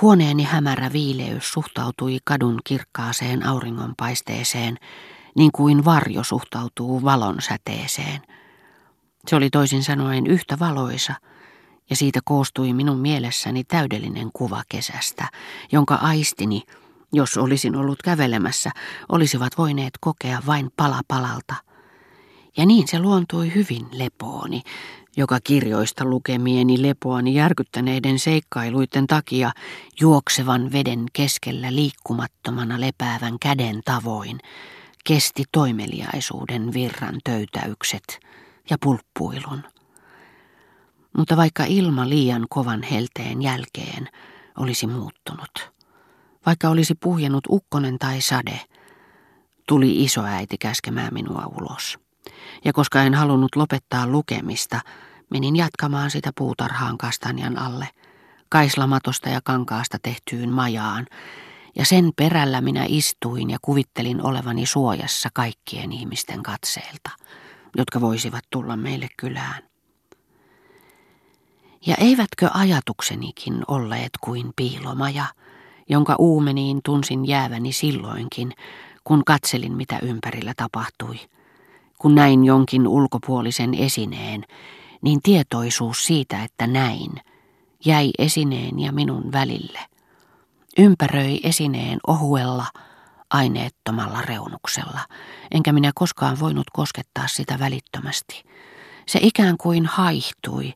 Huoneeni hämärä viileys suhtautui kadun kirkkaaseen auringonpaisteeseen, niin kuin varjo suhtautuu valon säteeseen. Se oli toisin sanoen yhtä valoisa, ja siitä koostui minun mielessäni täydellinen kuva kesästä, jonka aistini, jos olisin ollut kävelemässä, olisivat voineet kokea vain pala palalta. Ja niin se luontui hyvin lepooni, joka kirjoista lukemieni lepoani järkyttäneiden seikkailuiden takia juoksevan veden keskellä liikkumattomana lepäävän käden tavoin kesti toimeliaisuuden virran töytäykset ja pulppuilun. Mutta vaikka ilma liian kovan helteen jälkeen olisi muuttunut, vaikka olisi puhjennut ukkonen tai sade, tuli isoäiti käskemään minua ulos. Ja koska en halunnut lopettaa lukemista, menin jatkamaan sitä puutarhaan kastanjan alle, kaislamatosta ja kankaasta tehtyyn majaan, ja sen perällä minä istuin ja kuvittelin olevani suojassa kaikkien ihmisten katseelta, jotka voisivat tulla meille kylään. Ja eivätkö ajatuksenikin olleet kuin piilomaja, jonka uumeniin tunsin jääväni silloinkin, kun katselin mitä ympärillä tapahtui. Kun näin jonkin ulkopuolisen esineen, niin tietoisuus siitä, että näin, jäi esineen ja minun välille. Ympäröi esineen ohuella, aineettomalla reunuksella, enkä minä koskaan voinut koskettaa sitä välittömästi. Se ikään kuin haihtui,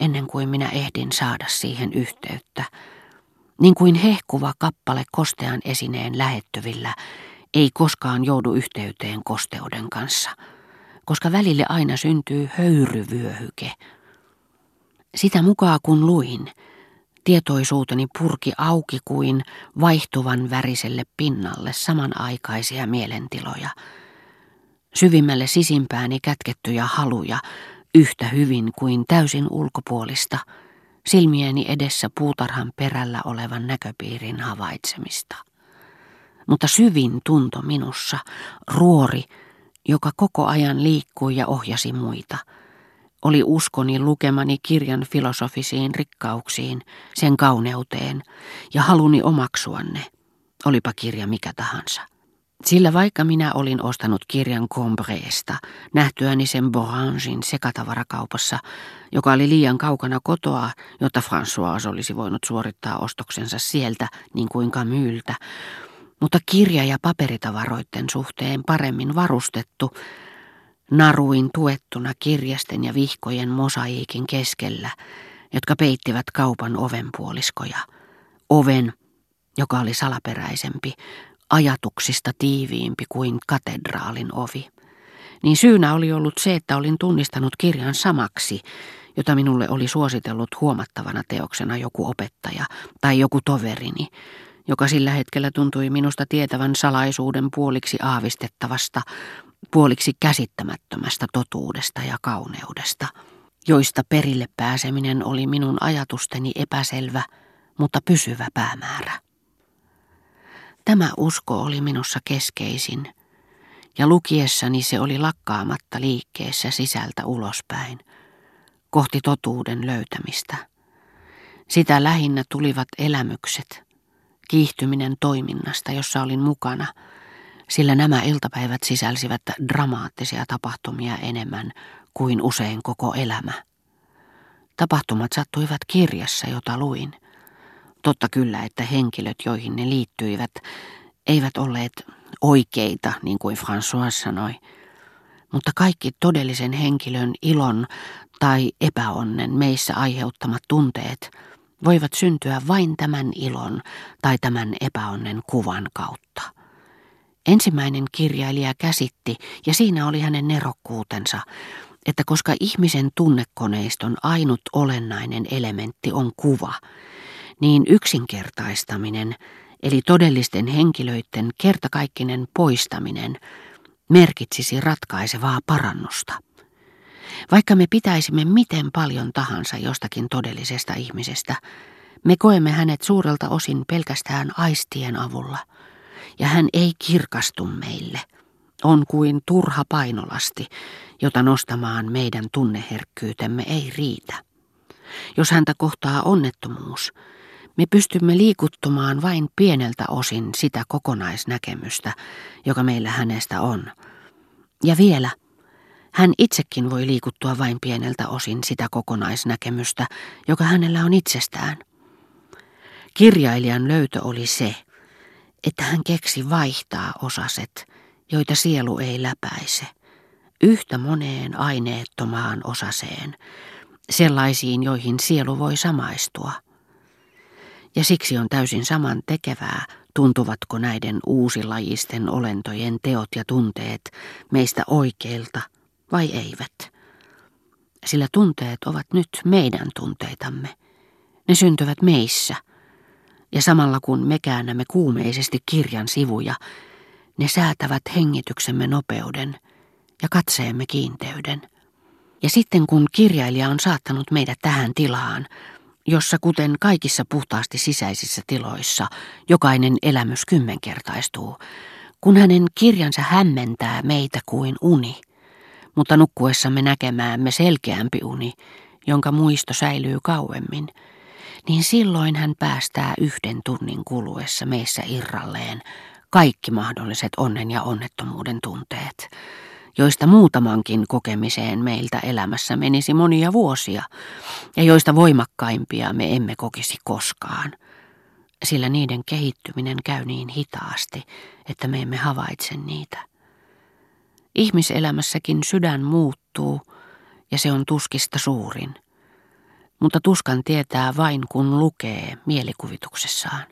ennen kuin minä ehdin saada siihen yhteyttä. Niin kuin hehkuva kappale kostean esineen lähettyvillä ei koskaan joudu yhteyteen kosteuden kanssa, koska välille aina syntyy höyryvyöhyke. Sitä mukaan kun luin, tietoisuuteni purki auki kuin vaihtuvan väriselle pinnalle samanaikaisia mielentiloja. Syvimmälle sisimpääni kätkettyjä haluja, yhtä hyvin kuin täysin ulkopuolista, silmieni edessä puutarhan perällä olevan näköpiirin havaitsemista. Mutta syvin tunto minussa, ruori, joka koko ajan liikkui ja ohjasi muita, oli uskoni lukemani kirjan filosofisiin rikkauksiin, sen kauneuteen ja haluni omaksua ne, olipa kirja mikä tahansa. Sillä vaikka minä olin ostanut kirjan Combreesta, nähtyäni sen Borangin sekatavarakaupassa, joka oli liian kaukana kotoa, jotta François olisi voinut suorittaa ostoksensa sieltä niin kuin Camyltä, mutta kirja- ja paperitavaroiden suhteen paremmin varustettu, naruin tuettuna kirjasten ja vihkojen mosaiikin keskellä, jotka peittivät kaupan ovenpuoliskoja. Oven, joka oli salaperäisempi, ajatuksista tiiviimpi kuin katedraalin ovi. Niin syynä oli ollut se, että olin tunnistanut kirjan samaksi, jota minulle oli suositellut huomattavana teoksena joku opettaja tai joku toverini, joka sillä hetkellä tuntui minusta tietävän salaisuuden puoliksi aavistettavasta, puoliksi käsittämättömästä totuudesta ja kauneudesta, joista perille pääseminen oli minun ajatusteni epäselvä, mutta pysyvä päämäärä. Tämä usko oli minussa keskeisin, ja lukiessani se oli lakkaamatta liikkeessä sisältä ulospäin, kohti totuuden löytämistä. Sitä lähinnä tulivat elämykset, kiihtyminen toiminnasta, jossa olin mukana, sillä nämä iltapäivät sisälsivät dramaattisia tapahtumia enemmän kuin usein koko elämä. Tapahtumat sattuivat kirjassa, jota luin – Totta kyllä, että henkilöt, joihin ne liittyivät, eivät olleet oikeita, niin kuin François sanoi. Mutta kaikki todellisen henkilön ilon tai epäonnen meissä aiheuttamat tunteet voivat syntyä vain tämän ilon tai tämän epäonnen kuvan kautta. Ensimmäinen kirjailija käsitti, ja siinä oli hänen nerokkuutensa, että koska ihmisen tunnekoneiston ainut olennainen elementti on kuva, niin yksinkertaistaminen, eli todellisten henkilöiden kertakaikkinen poistaminen, merkitsisi ratkaisevaa parannusta. Vaikka me pitäisimme miten paljon tahansa jostakin todellisesta ihmisestä, me koemme hänet suurelta osin pelkästään aistien avulla, ja hän ei kirkastu meille. On kuin turha painolasti, jota nostamaan meidän tunneherkkyytemme ei riitä. Jos häntä kohtaa onnettomuus, Me pystymme liikuttumaan vain pieneltä osin sitä kokonaisnäkemystä, joka meillä hänestä on. Ja vielä, hän itsekin voi liikuttua vain pieneltä osin sitä kokonaisnäkemystä, joka hänellä on itsestään. Kirjailijan löytö oli se, että hän keksi vaihtaa osaset, joita sielu ei läpäise, yhtä moneen aineettomaan osaseen, sellaisiin, joihin sielu voi samaistua. Ja siksi on täysin saman tekevää, tuntuvatko näiden uusilajisten olentojen teot ja tunteet meistä oikeilta vai eivät. Sillä tunteet ovat nyt meidän tunteitamme. Ne syntyvät meissä. Ja samalla kun me käännämme kuumeisesti kirjan sivuja, ne säätävät hengityksemme nopeuden ja katseemme kiinteyden. Ja sitten kun kirjailija on saattanut meidät tähän tilaan, jossa kuten kaikissa puhtaasti sisäisissä tiloissa jokainen elämys kymmenkertaistuu, kun hänen kirjansa hämmentää meitä kuin uni, mutta nukkuessamme näkemäämme selkeämpi uni, jonka muisto säilyy kauemmin, niin silloin hän päästää yhden tunnin kuluessa meissä irralleen kaikki mahdolliset onnen ja onnettomuuden tunteet, joista muutamankin kokemiseen meiltä elämässä menisi monia vuosia, ja joista voimakkaimpia me emme kokisi koskaan, sillä niiden kehittyminen käy niin hitaasti, että me emme havaitse niitä. Ihmiselämässäkin sydän muuttuu, ja se on tuskista suurin, mutta tuskan tietää vain kun lukee mielikuvituksessaan.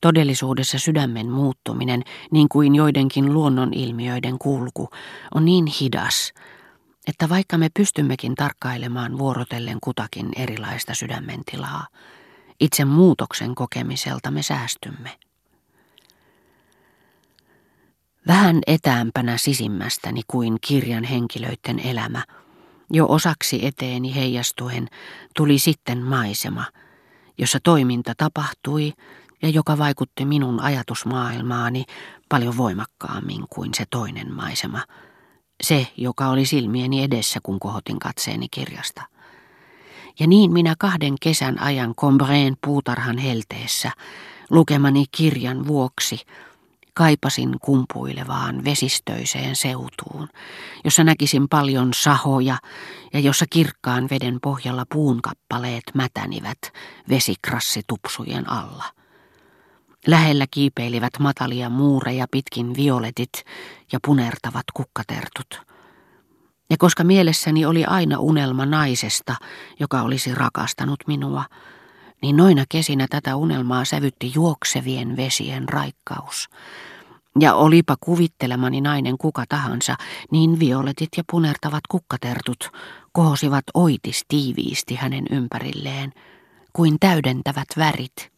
Todellisuudessa sydämen muuttuminen, niin kuin joidenkin luonnonilmiöiden kulku, on niin hidas, että vaikka me pystymmekin tarkkailemaan vuorotellen kutakin erilaista sydämentilaa, itse muutoksen kokemiselta me säästymme. Vähän etäämpänä sisimmästäni kuin kirjan henkilöiden elämä, jo osaksi eteeni heijastuen tuli sitten maisema, jossa toiminta tapahtui ja joka vaikutti minun ajatusmaailmaani paljon voimakkaammin kuin se toinen maisema, se, joka oli silmieni edessä, kun kohotin katseeni kirjasta. Ja niin minä kahden kesän ajan Combreen puutarhan helteessä lukemani kirjan vuoksi kaipasin kumpuilevaan vesistöiseen seutuun, jossa näkisin paljon sahoja ja jossa kirkkaan veden pohjalla puunkappaleet mätänivät vesikrassitupsujen alla. Lähellä kiipeilivät matalia muureja pitkin violetit ja punertavat kukkatertut. Ja koska mielessäni oli aina unelma naisesta, joka olisi rakastanut minua, niin noina kesinä tätä unelmaa sävytti juoksevien vesien raikkaus. Ja olipa kuvittelemani nainen kuka tahansa, niin violetit ja punertavat kukkatertut kohosivat oitis tiiviisti hänen ympärilleen, kuin täydentävät värit –